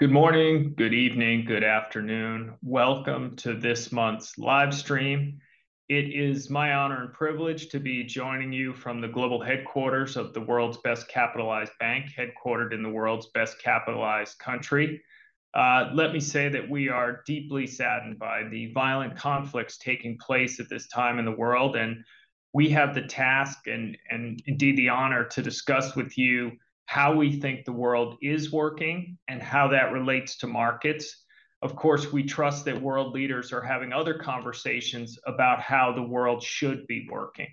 Good morning, good evening, good afternoon. Welcome to this month's live stream. It is my honor and privilege to be joining you from the global headquarters of the world's best capitalized bank, headquartered in the world's best capitalized country. Uh, let me say that we are deeply saddened by the violent conflicts taking place at this time in the world, and we have the task and, and indeed the honor to discuss with you how we think the world is working and how that relates to markets. Of course, we trust that world leaders are having other conversations about how the world should be working.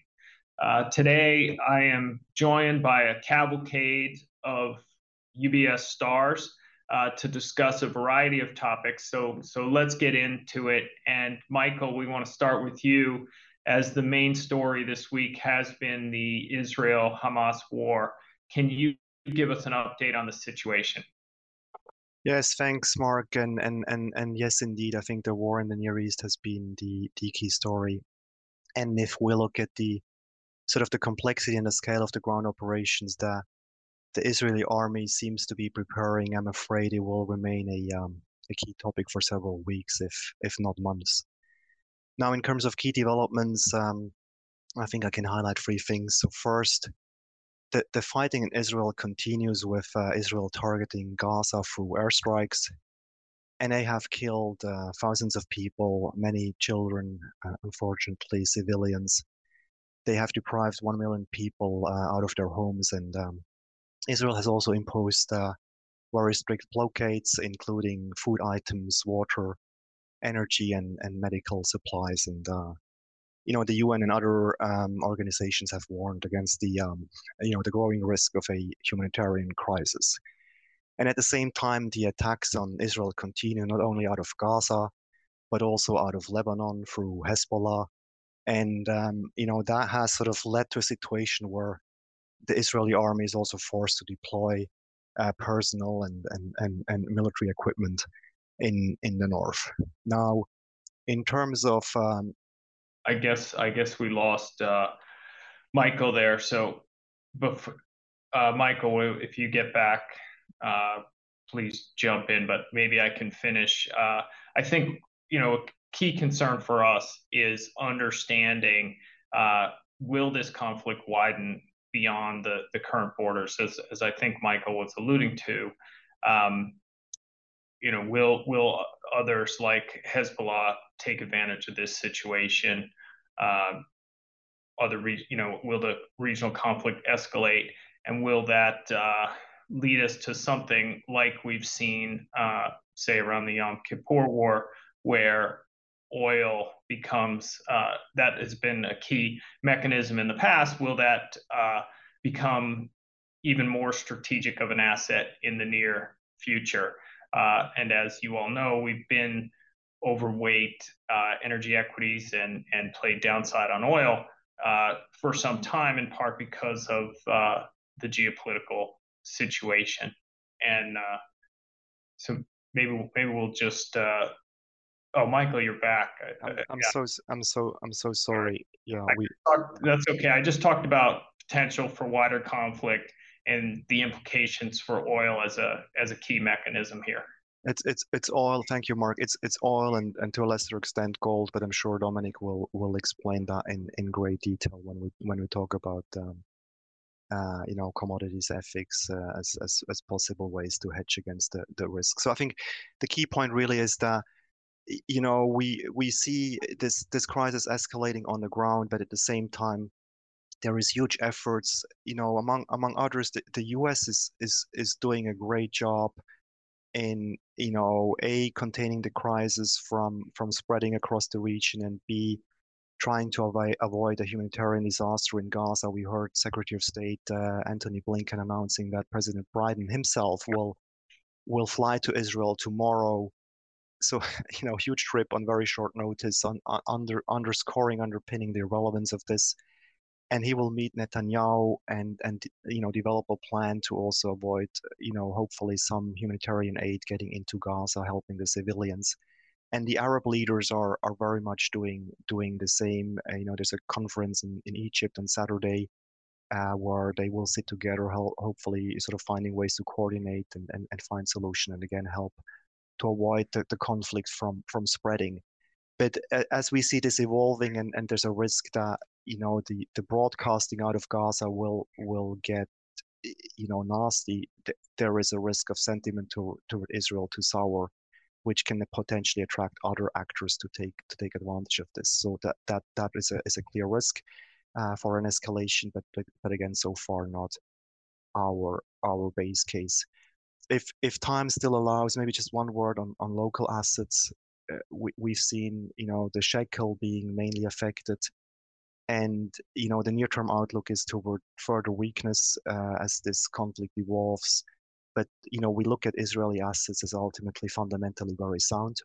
Uh, today, I am joined by a cavalcade of UBS stars uh, to discuss a variety of topics. So, so let's get into it. And Michael, we want to start with you as the main story this week has been the Israel Hamas war. Can you give us an update on the situation? Yes, thanks, Mark. And and and and yes, indeed, I think the war in the Near East has been the the key story. And if we look at the sort of the complexity and the scale of the ground operations that the Israeli army seems to be preparing, I'm afraid it will remain a um, a key topic for several weeks, if if not months. Now, in terms of key developments, um, I think I can highlight three things. So first, the, the fighting in Israel continues with uh, Israel targeting Gaza through airstrikes. And they have killed uh, thousands of people, many children, uh, unfortunately, civilians. They have deprived 1 million people uh, out of their homes. And um, Israel has also imposed uh, very strict blockades, including food items, water, energy, and, and medical supplies. And uh, you know, the UN and other um, organizations have warned against the, um, you know, the growing risk of a humanitarian crisis. And at the same time, the attacks on Israel continue not only out of Gaza, but also out of Lebanon through Hezbollah. And, um, you know, that has sort of led to a situation where the Israeli army is also forced to deploy uh, personnel and, and, and, and military equipment in, in the north. Now, in terms of um, I guess I guess we lost uh, Michael there. So, before, uh, Michael, if you get back, uh, please jump in. But maybe I can finish. Uh, I think you know a key concern for us is understanding uh, will this conflict widen beyond the the current borders, as as I think Michael was alluding to. Um, you know, will will others like Hezbollah take advantage of this situation? Uh, other, you know, will the regional conflict escalate, and will that uh, lead us to something like we've seen, uh, say, around the Yom Kippur War, where oil becomes uh, that has been a key mechanism in the past? Will that uh, become even more strategic of an asset in the near future? Uh, and as you all know, we've been overweight uh, energy equities and, and played downside on oil uh, for some time, in part because of uh, the geopolitical situation. And uh, so maybe maybe we'll just. Uh, oh, Michael, you're back. I'm, I'm yeah. so I'm so I'm so sorry. Yeah, we. Talked, that's okay. I just talked about potential for wider conflict and the implications for oil as a as a key mechanism here. It's it's it's oil. Thank you, Mark. It's it's oil and, and to a lesser extent gold, but I'm sure Dominic will will explain that in, in great detail when we when we talk about um, uh, you know commodities FX uh, as, as as possible ways to hedge against the, the risk. So I think the key point really is that you know we we see this this crisis escalating on the ground, but at the same time there is huge efforts. You know among among others, the, the U.S. is is is doing a great job in you know a containing the crisis from from spreading across the region and b trying to avoid, avoid a humanitarian disaster in Gaza. We heard Secretary of State uh, Antony Blinken announcing that President Biden himself will will fly to Israel tomorrow. So you know, huge trip on very short notice, on, on under underscoring, underpinning the relevance of this and he will meet Netanyahu and and you know develop a plan to also avoid you know hopefully some humanitarian aid getting into Gaza, helping the civilians. And the Arab leaders are are very much doing doing the same. Uh, you know, there's a conference in, in Egypt on Saturday uh, where they will sit together, hopefully sort of finding ways to coordinate and, and, and find solution and again help to avoid the, the conflict from from spreading. But as we see this evolving and, and there's a risk that you know the, the broadcasting out of Gaza will will get you know nasty, there is a risk of sentiment to, toward Israel to sour, which can potentially attract other actors to take to take advantage of this. So that that that is a is a clear risk uh, for an escalation, but, but but again, so far not our our base case. If if time still allows, maybe just one word on on local assets. Uh, we, we've seen you know the shekel being mainly affected. And you know the near-term outlook is toward further weakness uh, as this conflict evolves. But you know we look at israeli assets as ultimately fundamentally very sound.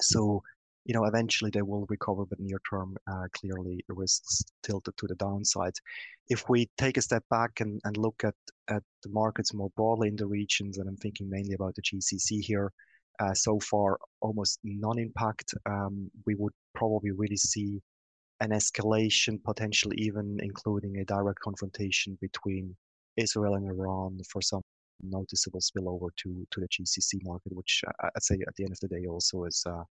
So you know eventually they will recover but near term uh, clearly risks tilted to the downside. If we take a step back and, and look at at the markets more broadly in the regions and i'm thinking mainly about the gcc here uh, so far almost non-impact um, we would probably really see an escalation, potentially even including a direct confrontation between Israel and Iran for some noticeable spillover to to the GCC market, which uh, I'd say at the end of the day also is uh,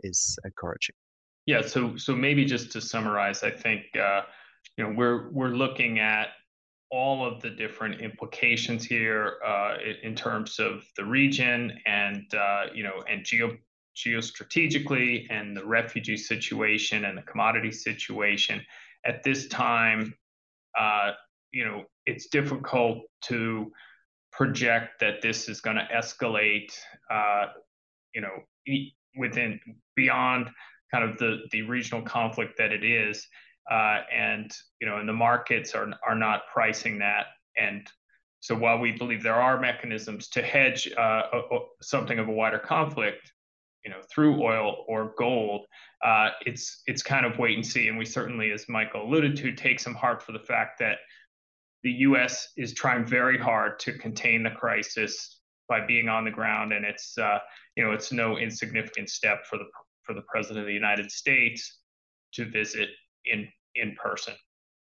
is encouraging. Yeah. So so maybe just to summarize, I think uh, you know we're we're looking at all of the different implications here uh, in terms of the region and uh, you know and geo geostrategically and the refugee situation and the commodity situation. At this time uh, you know it's difficult to project that this is going to escalate uh, you know within beyond kind of the the regional conflict that it is and you know and the markets are are not pricing that. And so while we believe there are mechanisms to hedge uh, something of a wider conflict you know through oil or gold uh, it's it's kind of wait and see. And we certainly as michael alluded to take some heart for the fact that the us is trying very hard to contain the crisis by being on the ground. And it's uh, you know it's no insignificant step for the for the president of the united states to visit in in person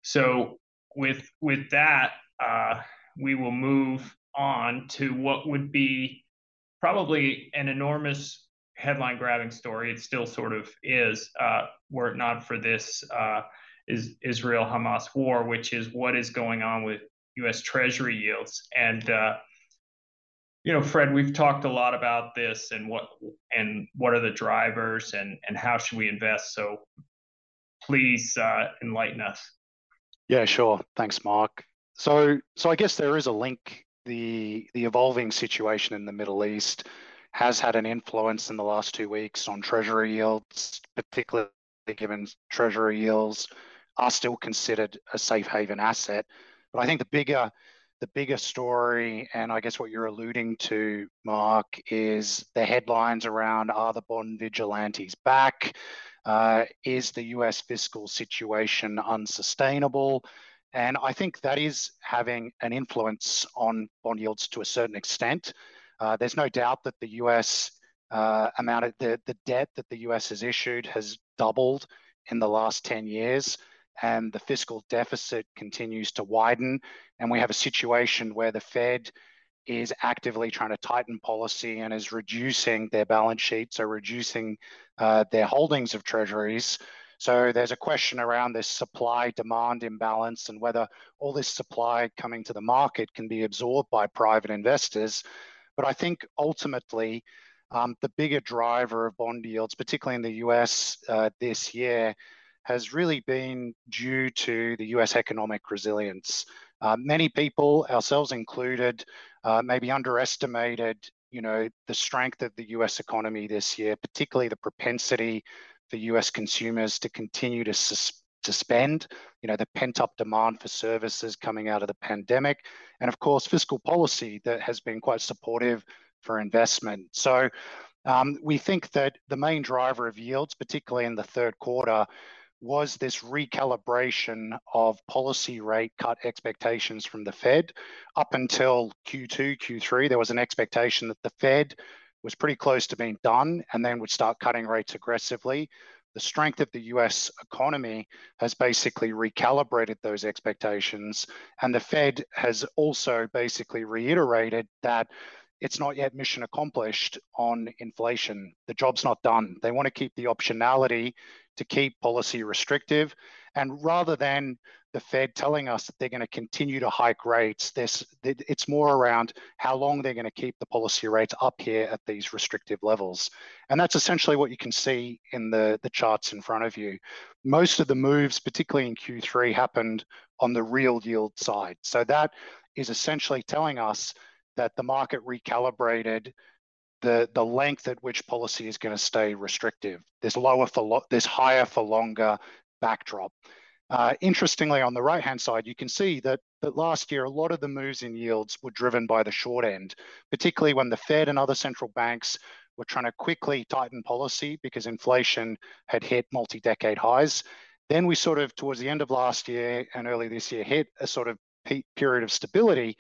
so with with that uh, we will move on to what would be probably an enormous headline grabbing story. It still sort of is, uh, were it not for this uh, is Israel Hamas war, which is what is going on with U.S. Treasury yields. And uh, you know, Fred, we've talked a lot about this and what and what are the drivers and and how should we invest. So please uh, enlighten us. Yeah, sure. Thanks, Mark. So so I guess there is a link the the evolving situation in the Middle East has had an influence in the last two weeks on treasury yields, particularly given treasury yields are still considered a safe haven asset. But I think the bigger the bigger story, and I guess what you're alluding to, Mark, is the headlines around are the bond vigilantes back? Uh, is the US fiscal situation unsustainable? And I think that is having an influence on bond yields to a certain extent. Uh, there's no doubt that the US uh, amount of the, the debt that the US has issued has doubled in the last 10 years, and the fiscal deficit continues to widen. And we have a situation where the Fed is actively trying to tighten policy and is reducing their balance sheets or reducing uh, their holdings of treasuries. So there's a question around this supply demand imbalance and whether all this supply coming to the market can be absorbed by private investors. But I think ultimately, um, the bigger driver of bond yields, particularly in the US uh, this year, has really been due to the US economic resilience. Uh, many people, ourselves included, uh, maybe underestimated, you know, the strength of the US economy this year, particularly the propensity for US consumers to continue to sus- to spend, you know, the pent up demand for services coming out of the pandemic, and of course, fiscal policy that has been quite supportive for investment. So um, we think that the main driver of yields, particularly in the third quarter, was this recalibration of policy rate cut expectations from the Fed. Up until Q2, Q3, there was an expectation that the Fed was pretty close to being done and then would start cutting rates aggressively. the strength of the US economy has basically recalibrated those expectations. And the Fed has also basically reiterated that it's not yet mission accomplished on inflation. The job's not done. They want to keep the optionality to keep policy restrictive. And rather than the Fed telling us that they're going to continue to hike rates. It's more around how long they're going to keep the policy rates up here at these restrictive levels. And that's essentially what you can see in the, the charts in front of you. Most of the moves, particularly in Q3, happened on the real yield side. So that is essentially telling us that the market recalibrated the, the length at which policy is going to stay restrictive. This lower for lo- this higher for longer backdrop. Uh, interestingly, on the right-hand side, you can see that, that last year, a lot of the moves in yields were driven by the short end, particularly when the Fed and other central banks were trying to quickly tighten policy because inflation had hit multi-decade highs. Then we sort of, towards the end of last year and early this year, hit a sort of period of stability.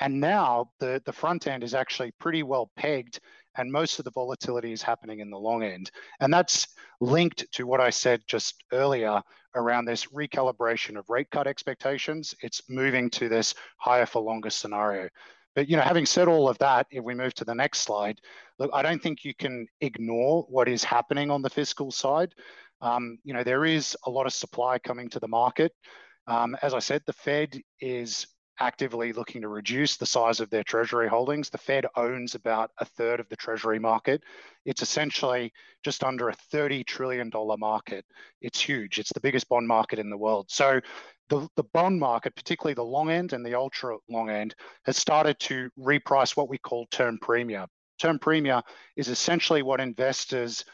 And now the, the front end is actually pretty well pegged and most of the volatility is happening in the long end. And that's linked to what I said just earlier around this recalibration of rate cut expectations. It's moving to this higher for longer scenario. But you know, having said all of that, if we move to the next slide, look, I don't think you can ignore what is happening on the fiscal side. Um, you know, there is a lot of supply coming to the market. Um, as I said, the Fed is actively looking to reduce the size of their treasury holdings. The Fed owns about a third of the treasury market. It's essentially just under a $30 trillion market. It's huge. It's the biggest bond market in the world. So the, the bond market, particularly the long end and the ultra long end, has started to reprice what we call term premium. Term premium is essentially what investors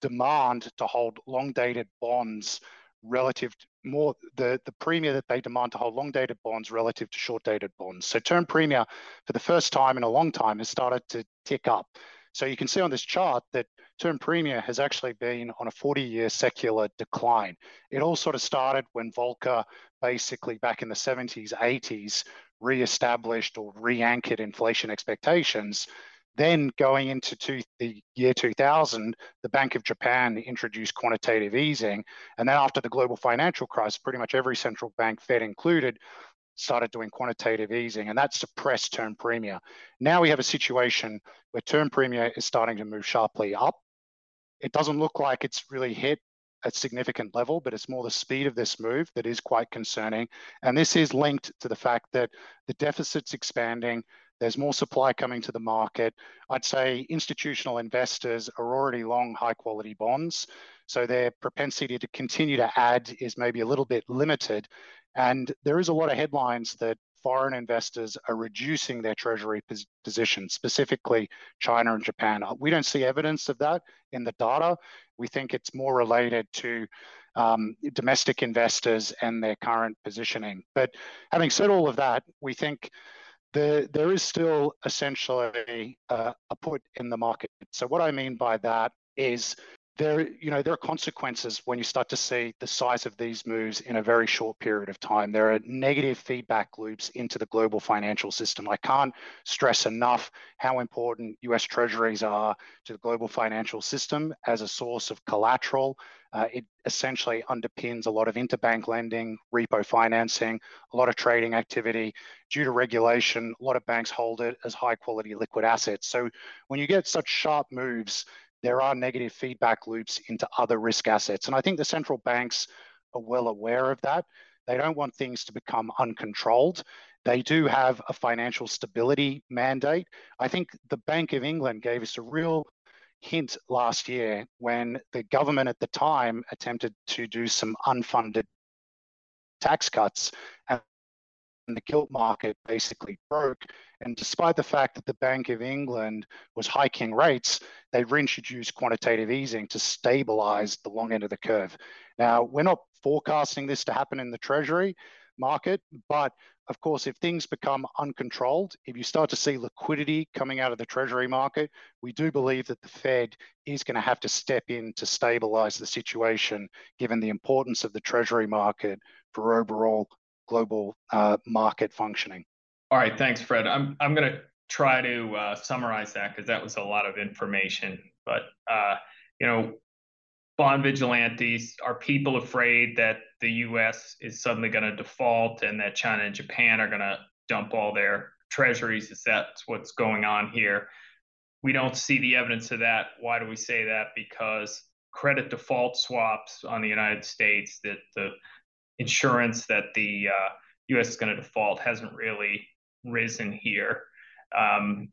demand to hold long dated bonds relative more the, the premium that they demand to hold long dated bonds relative to short dated bonds. So term premium for the first time in a long time has started to tick up. So you can see on this chart that term premium has actually been on a 40 year secular decline. It all sort of started when Volcker basically back in the 70s, 80s re-established or re-anchored inflation expectations then going into two, the year 2000, the Bank of Japan introduced quantitative easing. And then after the global financial crisis, pretty much every central bank, Fed included, started doing quantitative easing and that suppressed term premium. Now we have a situation where term premium is starting to move sharply up. It doesn't look like it's really hit a significant level, but it's more the speed of this move that is quite concerning. And this is linked to the fact that the deficit's expanding, there's more supply coming to the market. I'd say institutional investors are already long high quality bonds. So their propensity to continue to add is maybe a little bit limited. And there is a lot of headlines that foreign investors are reducing their treasury pos- position, specifically China and Japan. We don't see evidence of that in the data. We think it's more related to um, domestic investors and their current positioning. But having said all of that, we think the, there is still essentially uh, a put in the market. So what I mean by that is there, you know, there are consequences when you start to see the size of these moves in a very short period of time. There are negative feedback loops into the global financial system. I can't stress enough how important US Treasuries are to the global financial system as a source of collateral. Uh, it essentially underpins a lot of interbank lending, repo financing, a lot of trading activity. Due to regulation, a lot of banks hold it as high quality liquid assets. So when you get such sharp moves, there are negative feedback loops into other risk assets. And I think the central banks are well aware of that. They don't want things to become uncontrolled. They do have a financial stability mandate. I think the Bank of England gave us a real hint last year when the government at the time attempted to do some unfunded tax cuts and the gilt market basically broke. And despite the fact that the Bank of England was hiking rates, they reintroduced quantitative easing to stabilize the long end of the curve. Now, we're not forecasting this to happen in the Treasury market, but of course, if things become uncontrolled, if you start to see liquidity coming out of the Treasury market, we do believe that the Fed is going to have to step in to stabilize the situation, given the importance of the Treasury market for overall global uh, market functioning. All right, thanks, Fred. I'm I'm going to try to uh, summarize that because that was a lot of information. But uh, you know, bond vigilantes? Are people afraid that the U.S. is suddenly going to default and that China and Japan are going to dump all their treasuries? Is that what's going on here? We don't see the evidence of that. Why do we say that? Because credit default swaps on the United States, that the insurance that the uh, U.S. is going to default hasn't really risen here. Um,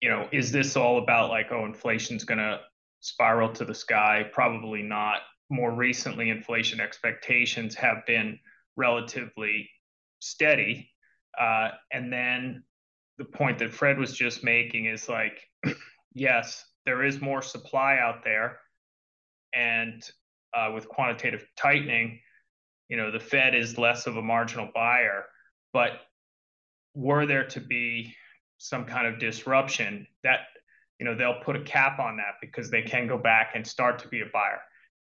you know, is this all about like, oh, inflation's going to spiral to the sky? Probably not. More recently, inflation expectations have been relatively steady. Uh, and then the point that Fred was just making is like, yes, there is more supply out there. And uh, with quantitative tightening, you know, the Fed is less of a marginal buyer. But were there to be some kind of disruption, that you know they'll put a cap on that because they can go back and start to be a buyer.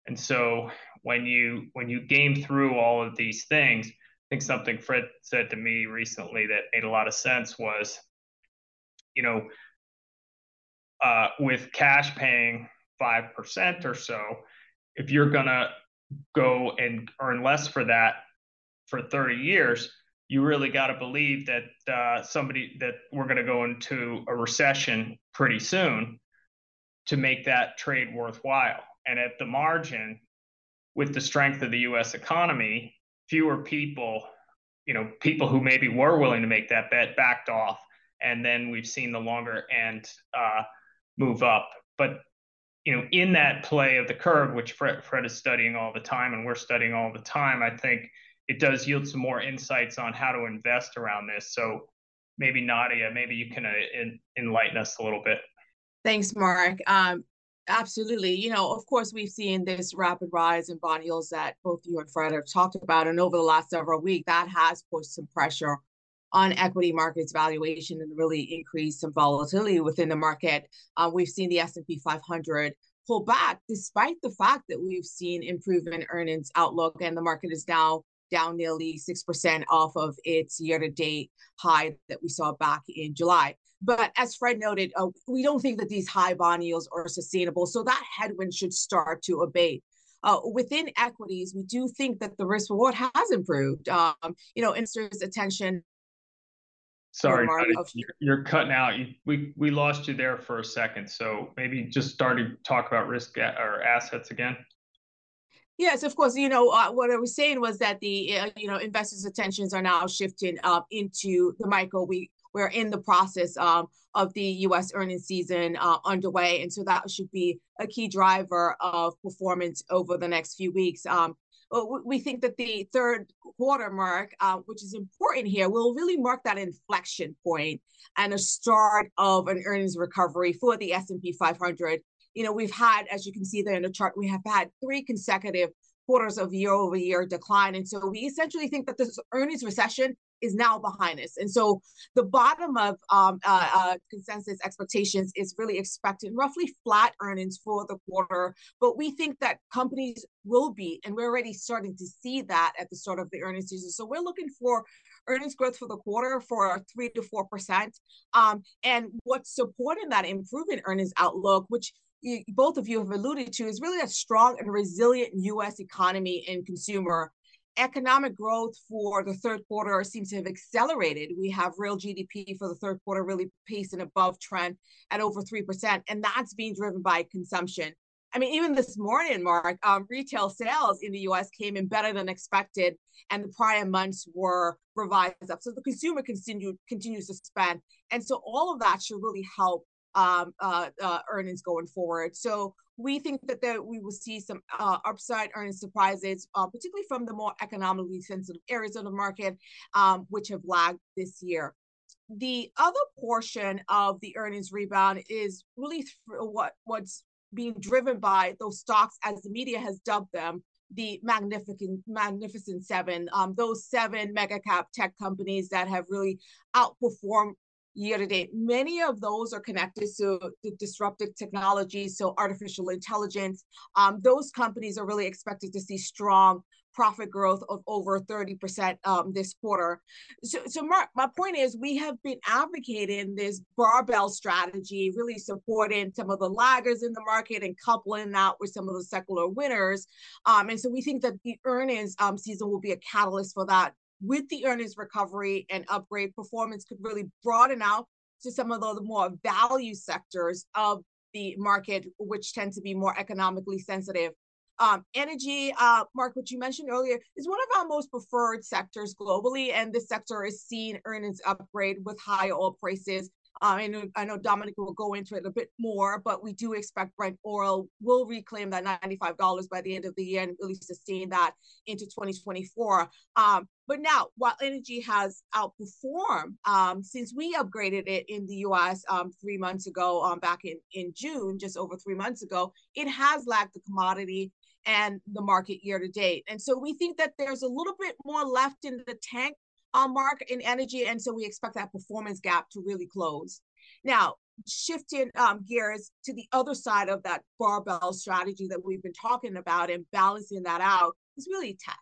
And so when you when you game through all of these things, I think something Fred said to me recently that made a lot of sense was, you know, uh, with cash paying five percent or so, if you're gonna go and earn less for that for 30 years, you really got to believe that uh, somebody that we're going to go into a recession pretty soon to make that trade worthwhile. And at the margin, with the strength of the U.S. economy, fewer people, you know, people who maybe were willing to make that bet backed off, and then we've seen the longer end uh, move up. But you know, in that play of the curve, which Fred, Fred is studying all the time, and we're studying all the time, I think it does yield some more insights on how to invest around this. So maybe Nadia, maybe you can uh, in, enlighten us a little bit. Thanks, Mark. Um, absolutely. You know, of course, we've seen this rapid rise in bond yields that both you and Fred have talked about, and over the last several weeks, that has pushed some pressure on equity markets valuation and really increase some volatility within the market. Uh, we've seen the S&P 500 pull back despite the fact that we've seen improvement earnings outlook and the market is now down nearly 6% off of its year to date high that we saw back in July. But as Fred noted, uh, we don't think that these high bond yields are sustainable. So that headwind should start to abate. Uh, within equities, we do think that the risk reward has improved. Um, you know, investors' attention. Sorry, of, you're, you're, cutting out. You, we we lost you there for a second. So maybe just starting to talk about risk or assets again. Yes, of course. You know uh, what I was saying was that the uh, you know investors' attentions are now shifting uh, into the micro. We we're in the process um, of the U.S. earnings season uh, underway, and so that should be a key driver of performance over the next few weeks. Um, we think that the third quarter mark, uh, which is important here, will really mark that inflection point and a start of an earnings recovery for the S&P 500 you know, we've had, as you can see there in the chart, we have had three consecutive quarters of year over year decline. And so we essentially think that this earnings recession is now behind us. And so the bottom of um, uh, uh, consensus expectations is really expecting roughly flat earnings for the quarter. But we think that companies will be, and we're already starting to see that at the start of the earnings season. So we're looking for earnings growth for the quarter for three to four percent. Um, and what's supporting that improvement earnings outlook, which both of you have alluded to is really a strong and resilient U.S. economy and consumer. Economic growth for the third quarter seems to have accelerated. We have real GDP for the third quarter really pacing above trend at over 3%, and that's being driven by consumption. I mean, even this morning, Mark, um, retail sales in the US came in better than expected, and the prior months were revised up. So the consumer continue, continues to spend. And so all of that should really help um, uh, uh, earnings going forward. So we think that there, we will see some uh, upside earnings surprises, uh, particularly from the more economically sensitive areas of the market, um, which have lagged this year. The other portion of the earnings rebound is really what what's being driven by those stocks, as the media has dubbed them, the magnificent magnificent seven um, those seven mega cap tech companies that have really outperformed year to date. Many of those are connected to the disruptive technologies, so artificial intelligence. Um, those companies are really expected to see strong profit growth of over 30% um, this quarter. So, so Mark, my point is we have been advocating this barbell strategy, really supporting some of the laggers in the market and coupling that with some of the secular winners. Um, and so we think that the earnings um, season will be a catalyst for that. With the earnings recovery and upgrade, performance could really broaden out to some of the more value sectors of the market, which tend to be more economically sensitive. Um, energy, uh, Mark, which you mentioned earlier, is one of our most preferred sectors globally, and this sector is seeing earnings upgrade with high oil prices. Uh, I, know, I know Dominic will go into it a bit more, but we do expect Brent oil will reclaim that $95 by the end of the year and really sustain that into 2024. Um, but now, while energy has outperformed um, since we upgraded it in the US um, three months ago, um, back in, in June, just over three months ago, it has lagged the commodity and the market year to date. And so we think that there's a little bit more left in the tank uh, mark in energy. And so we expect that performance gap to really close. Now, shifting um, gears to the other side of that barbell strategy that we've been talking about and balancing that out is really tech.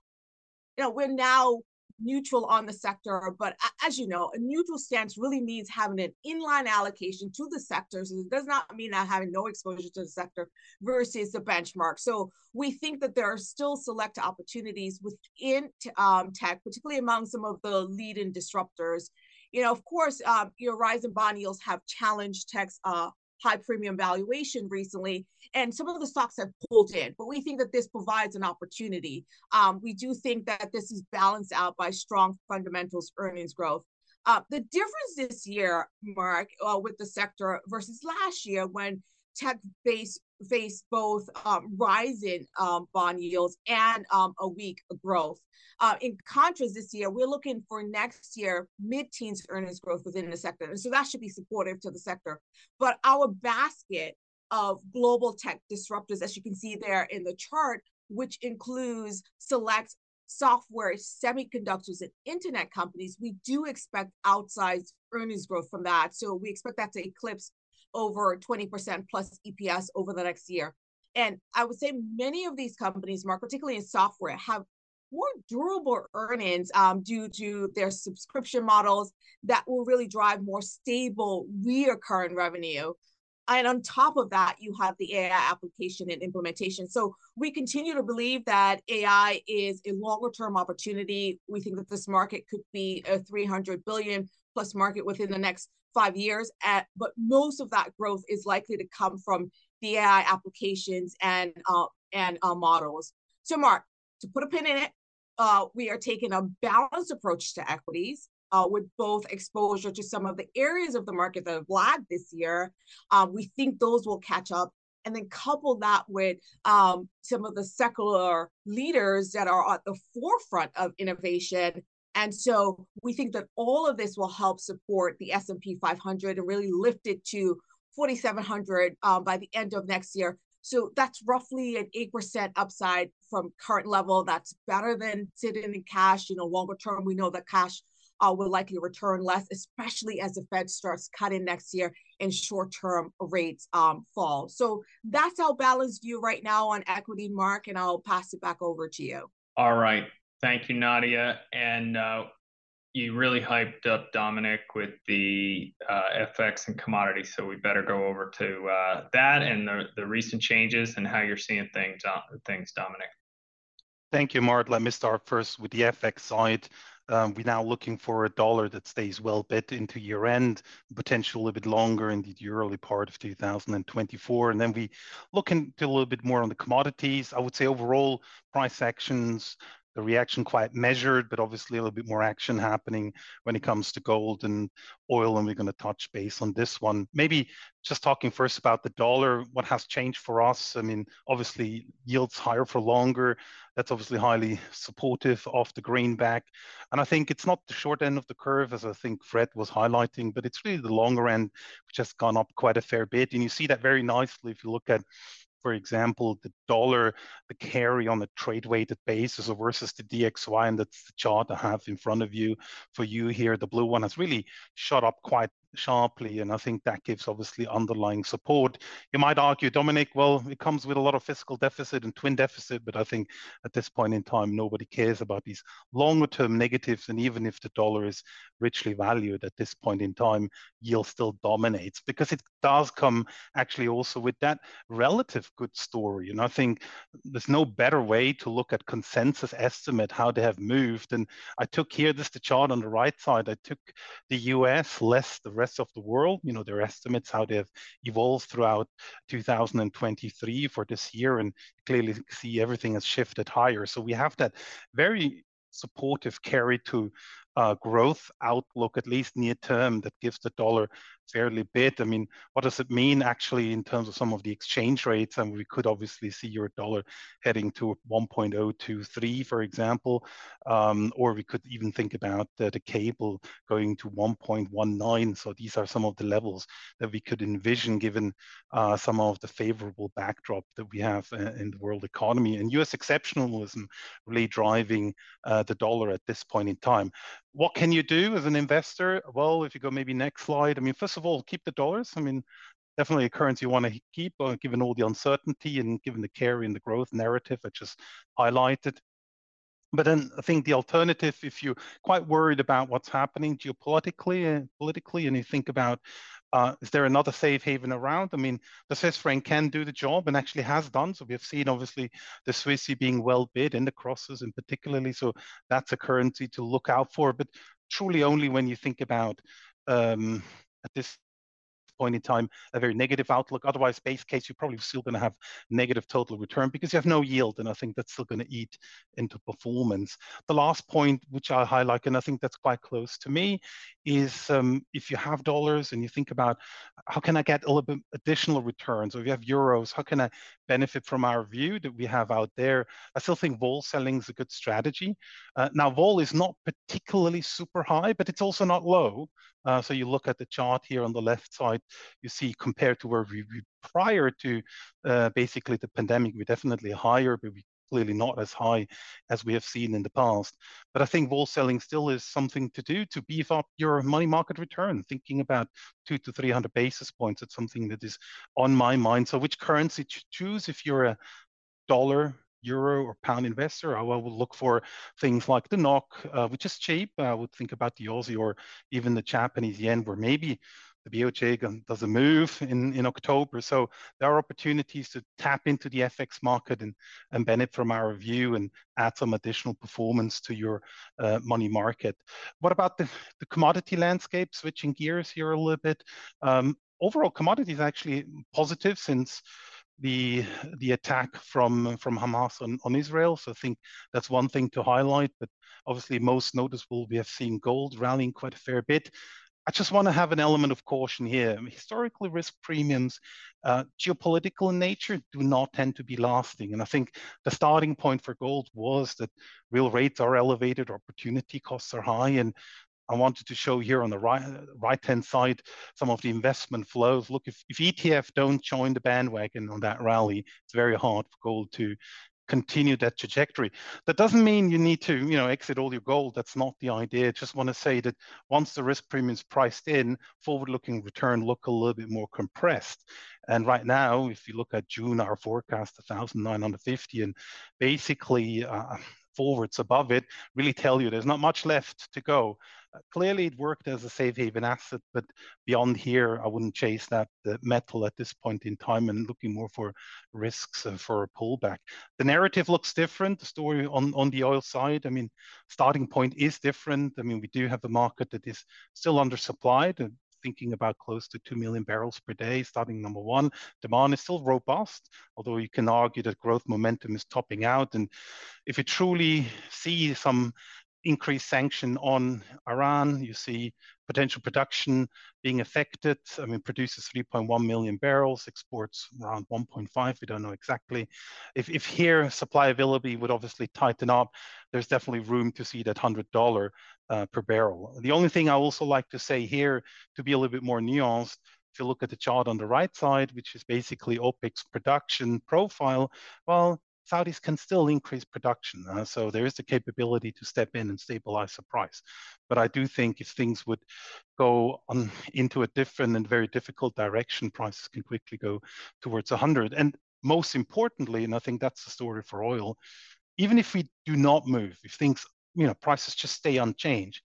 You know, we're now neutral on the sector, but as you know, a neutral stance really means having an inline allocation to the sector. So it does not mean that having no exposure to the sector versus the benchmark. So we think that there are still select opportunities within um, tech, particularly among some of the lead leading disruptors. You know, of course, um, your rising bond yields have challenged tech's uh, high premium valuation recently, and some of the stocks have pulled in. But we think that this provides an opportunity. Um, we do think that this is balanced out by strong fundamentals earnings growth. Uh, the difference this year, Mark, uh, with the sector versus last year when tech faced face both um, rising um, bond yields and um, a weak growth. Uh, in contrast, this year, we're looking for next year mid-teens earnings growth within the sector. And so that should be supportive to the sector. But our basket of global tech disruptors, as you can see there in the chart, which includes select software, semiconductors, and internet companies, we do expect outsized earnings growth from that. So we expect that to eclipse over 20% plus EPS over the next year. And I would say many of these companies, Mark, particularly in software, have more durable earnings um, due to their subscription models that will really drive more stable, reoccurring revenue. And on top of that, you have the AI application and implementation. So we continue to believe that AI is a longer term opportunity. We think that this market could be a 300 billion plus market within the next five years. At, but most of that growth is likely to come from the AI applications and uh, and uh, models. So, Mark, to put a pin in it, uh, we are taking a balanced approach to equities. Uh, with both exposure to some of the areas of the market that have lagged this year, um, we think those will catch up and then couple that with um, some of the secular leaders that are at the forefront of innovation and so we think that all of this will help support the S&P 500 and really lift it to 4,700 um, by the end of next year. So that's roughly an 8% upside from current level. That's better than sitting in cash. You know, longer term, we know that cash uh, will likely return less, especially as the Fed starts cutting next year and short-term rates um, fall. So that's our balanced view right now on equity, Mark, and I'll pass it back over to you. All right. Thank you, Nadia. And uh, you really hyped up Dominic with the uh, FX and commodities. So we better go over to uh, that and the, the recent changes and how you're seeing things, things, Dominic. Thank you, Mart. Let me start first with the FX side. Um, we're now looking for a dollar that stays well bid into year end, potentially a bit longer in the early part of 2024. And then we look into a little bit more on the commodities. I would say overall price actions the reaction quite measured, but obviously a little bit more action happening when it comes to gold and oil. And we're going to touch base on this one. Maybe just talking first about the dollar, what has changed for us? I mean, obviously yields higher for longer. That's obviously highly supportive of the greenback. And I think it's not the short end of the curve, as I think Fred was highlighting, but it's really the longer end, which has gone up quite a fair bit. And you see that very nicely if you look at for example, the dollar, the carry on a trade weighted basis versus the DXY, and that's the chart I have in front of you for you here. The blue one has really shot up quite sharply. And I think that gives obviously underlying support. You might argue, Dominic, well, it comes with a lot of fiscal deficit and twin deficit, but I think at this point in time, nobody cares about these longer term negatives. And even if the dollar is richly valued at this point in time, yield still dominates because it does come actually also with that relative good story. And I think there's no better way to look at consensus estimate how they have moved. And I took here this the chart on the right side. I took the US less the rest of the world, you know, their estimates, how they have evolved throughout 2023 for this year, and clearly see everything has shifted higher. So we have that very supportive carry to uh, growth outlook, at least near term, that gives the dollar fairly bit. I mean, what does it mean actually in terms of some of the exchange rates? And we could obviously see euro dollar heading to 1.023, for example, um, or we could even think about the, the cable going to 1.19. So these are some of the levels that we could envision given uh, some of the favorable backdrop that we have uh, in the world economy and US exceptionalism really driving uh, the dollar at this point in time. What can you do as an investor? Well, if you go maybe next slide, I mean, first of all, keep the dollars. I mean, definitely a currency you want to keep, uh, given all the uncertainty and given the carry and the growth narrative I just highlighted. But then I think the alternative, if you're quite worried about what's happening geopolitically and uh, politically, and you think about uh, is there another safe haven around? I mean, the Swiss franc can do the job and actually has done. So we have seen obviously the Swissy being well bid in the crosses in particularly. So that's a currency to look out for, but truly only when you think about um, at this point in time a very negative outlook. Otherwise, base case, you're probably still going to have negative total return because you have no yield, and I think that's still going to eat into performance. The last point, which I highlight, and I think that's quite close to me, is um, if you have dollars and you think about how can I get a little bit additional returns, or if you have euros, how can I benefit from our view that we have out there? I still think vol selling is a good strategy. Uh, now, vol is not particularly super high, but it's also not low. Uh, so you look at the chart here on the left side, you see compared to where we were prior to uh, basically the pandemic, we're definitely higher, but we clearly not as high as we have seen in the past. But I think vol selling still is something to do to beef up your money market return. Thinking about two to 300 basis points, it's something that is on my mind. So which currency to choose if you're a dollar euro or pound investor, I will look for things like the NOK, uh, which is cheap. I would think about the Aussie or even the Japanese yen, where maybe the BOJ does a move in, in October. So there are opportunities to tap into the FX market and, and benefit from our view and add some additional performance to your uh, money market. What about the, the commodity landscape? Switching gears here a little bit. Um, overall, commodities actually positive since the the attack from from Hamas on, on Israel. So I think that's one thing to highlight. But obviously, most noticeable, we have seen gold rallying quite a fair bit. I just want to have an element of caution here. Historically, risk premiums, uh, geopolitical in nature, do not tend to be lasting. And I think the starting point for gold was that real rates are elevated, opportunity costs are high, and I wanted to show here on the right right hand side some of the investment flows. Look, if, if ETF don't join the bandwagon on that rally, it's very hard for gold to continue that trajectory. That doesn't mean you need to, you know, exit all your gold. That's not the idea. Just want to say that once the risk premium is priced in, forward-looking return look a little bit more compressed. And right now, if you look at June, our forecast 1,950, and basically uh, forwards above it really tell you there's not much left to go. Uh, clearly, it worked as a safe haven asset, but beyond here, I wouldn't chase that metal at this point in time and looking more for risks uh, for a pullback. The narrative looks different. The story on, on the oil side, I mean, starting point is different. I mean, we do have a market that is still undersupplied thinking about close to 2 million barrels per day, starting number one. Demand is still robust, although you can argue that growth momentum is topping out. And if you truly see some increased sanction on Iran. You see potential production being affected. I mean, produces 3.1 million barrels, exports around 1.5. We don't know exactly. If, if here supply availability would obviously tighten up, there's definitely room to see that $100 uh, per barrel. The only thing I also like to say here, to be a little bit more nuanced, if you look at the chart on the right side, which is basically OPEC's production profile, well, Saudis can still increase production. Uh, so there is the capability to step in and stabilize the price. But I do think if things would go on into a different and very difficult direction, prices can quickly go towards 100. And most importantly, and I think that's the story for oil, even if we do not move, if things, you know, prices just stay unchanged,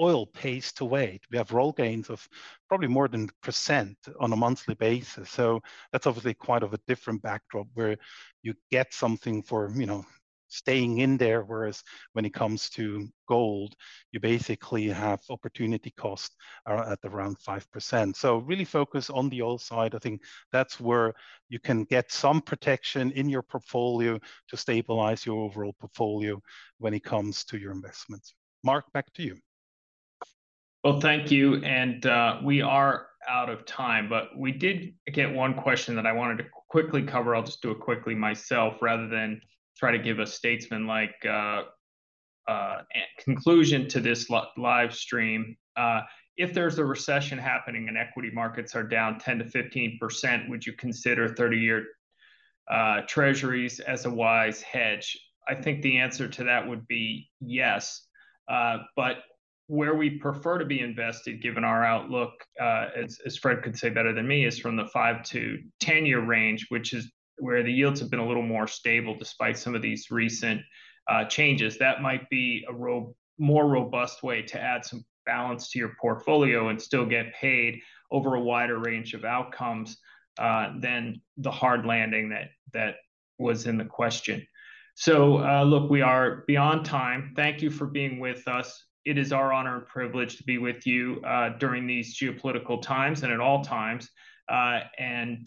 oil pays to wait. We have roll gains of probably more than percent on a monthly basis. So that's obviously quite of a different backdrop where you get something for, you know, staying in there. Whereas when it comes to gold, you basically have opportunity cost at around 5%. So really focus on the oil side. I think that's where you can get some protection in your portfolio to stabilize your overall portfolio when it comes to your investments. Mark, back to you. Well, thank you. And uh, we are out of time, but we did get one question that I wanted to quickly cover. I'll just do it quickly myself rather than try to give a statesman like uh, uh, conclusion to this live stream. Uh, if there's a recession happening and equity markets are down 10 to 15%, would you consider 30 year uh, treasuries as a wise hedge? I think the answer to that would be yes. Uh, but where we prefer to be invested, given our outlook, uh, as, as Fred could say better than me, is from the five to 10 year range, which is where the yields have been a little more stable despite some of these recent uh, changes. That might be a more robust way to add some balance to your portfolio and still get paid over a wider range of outcomes uh, than the hard landing that that was in the question. So, uh, look, we are beyond time. Thank you for being with us it is our honor and privilege to be with you during these geopolitical times and at all times. And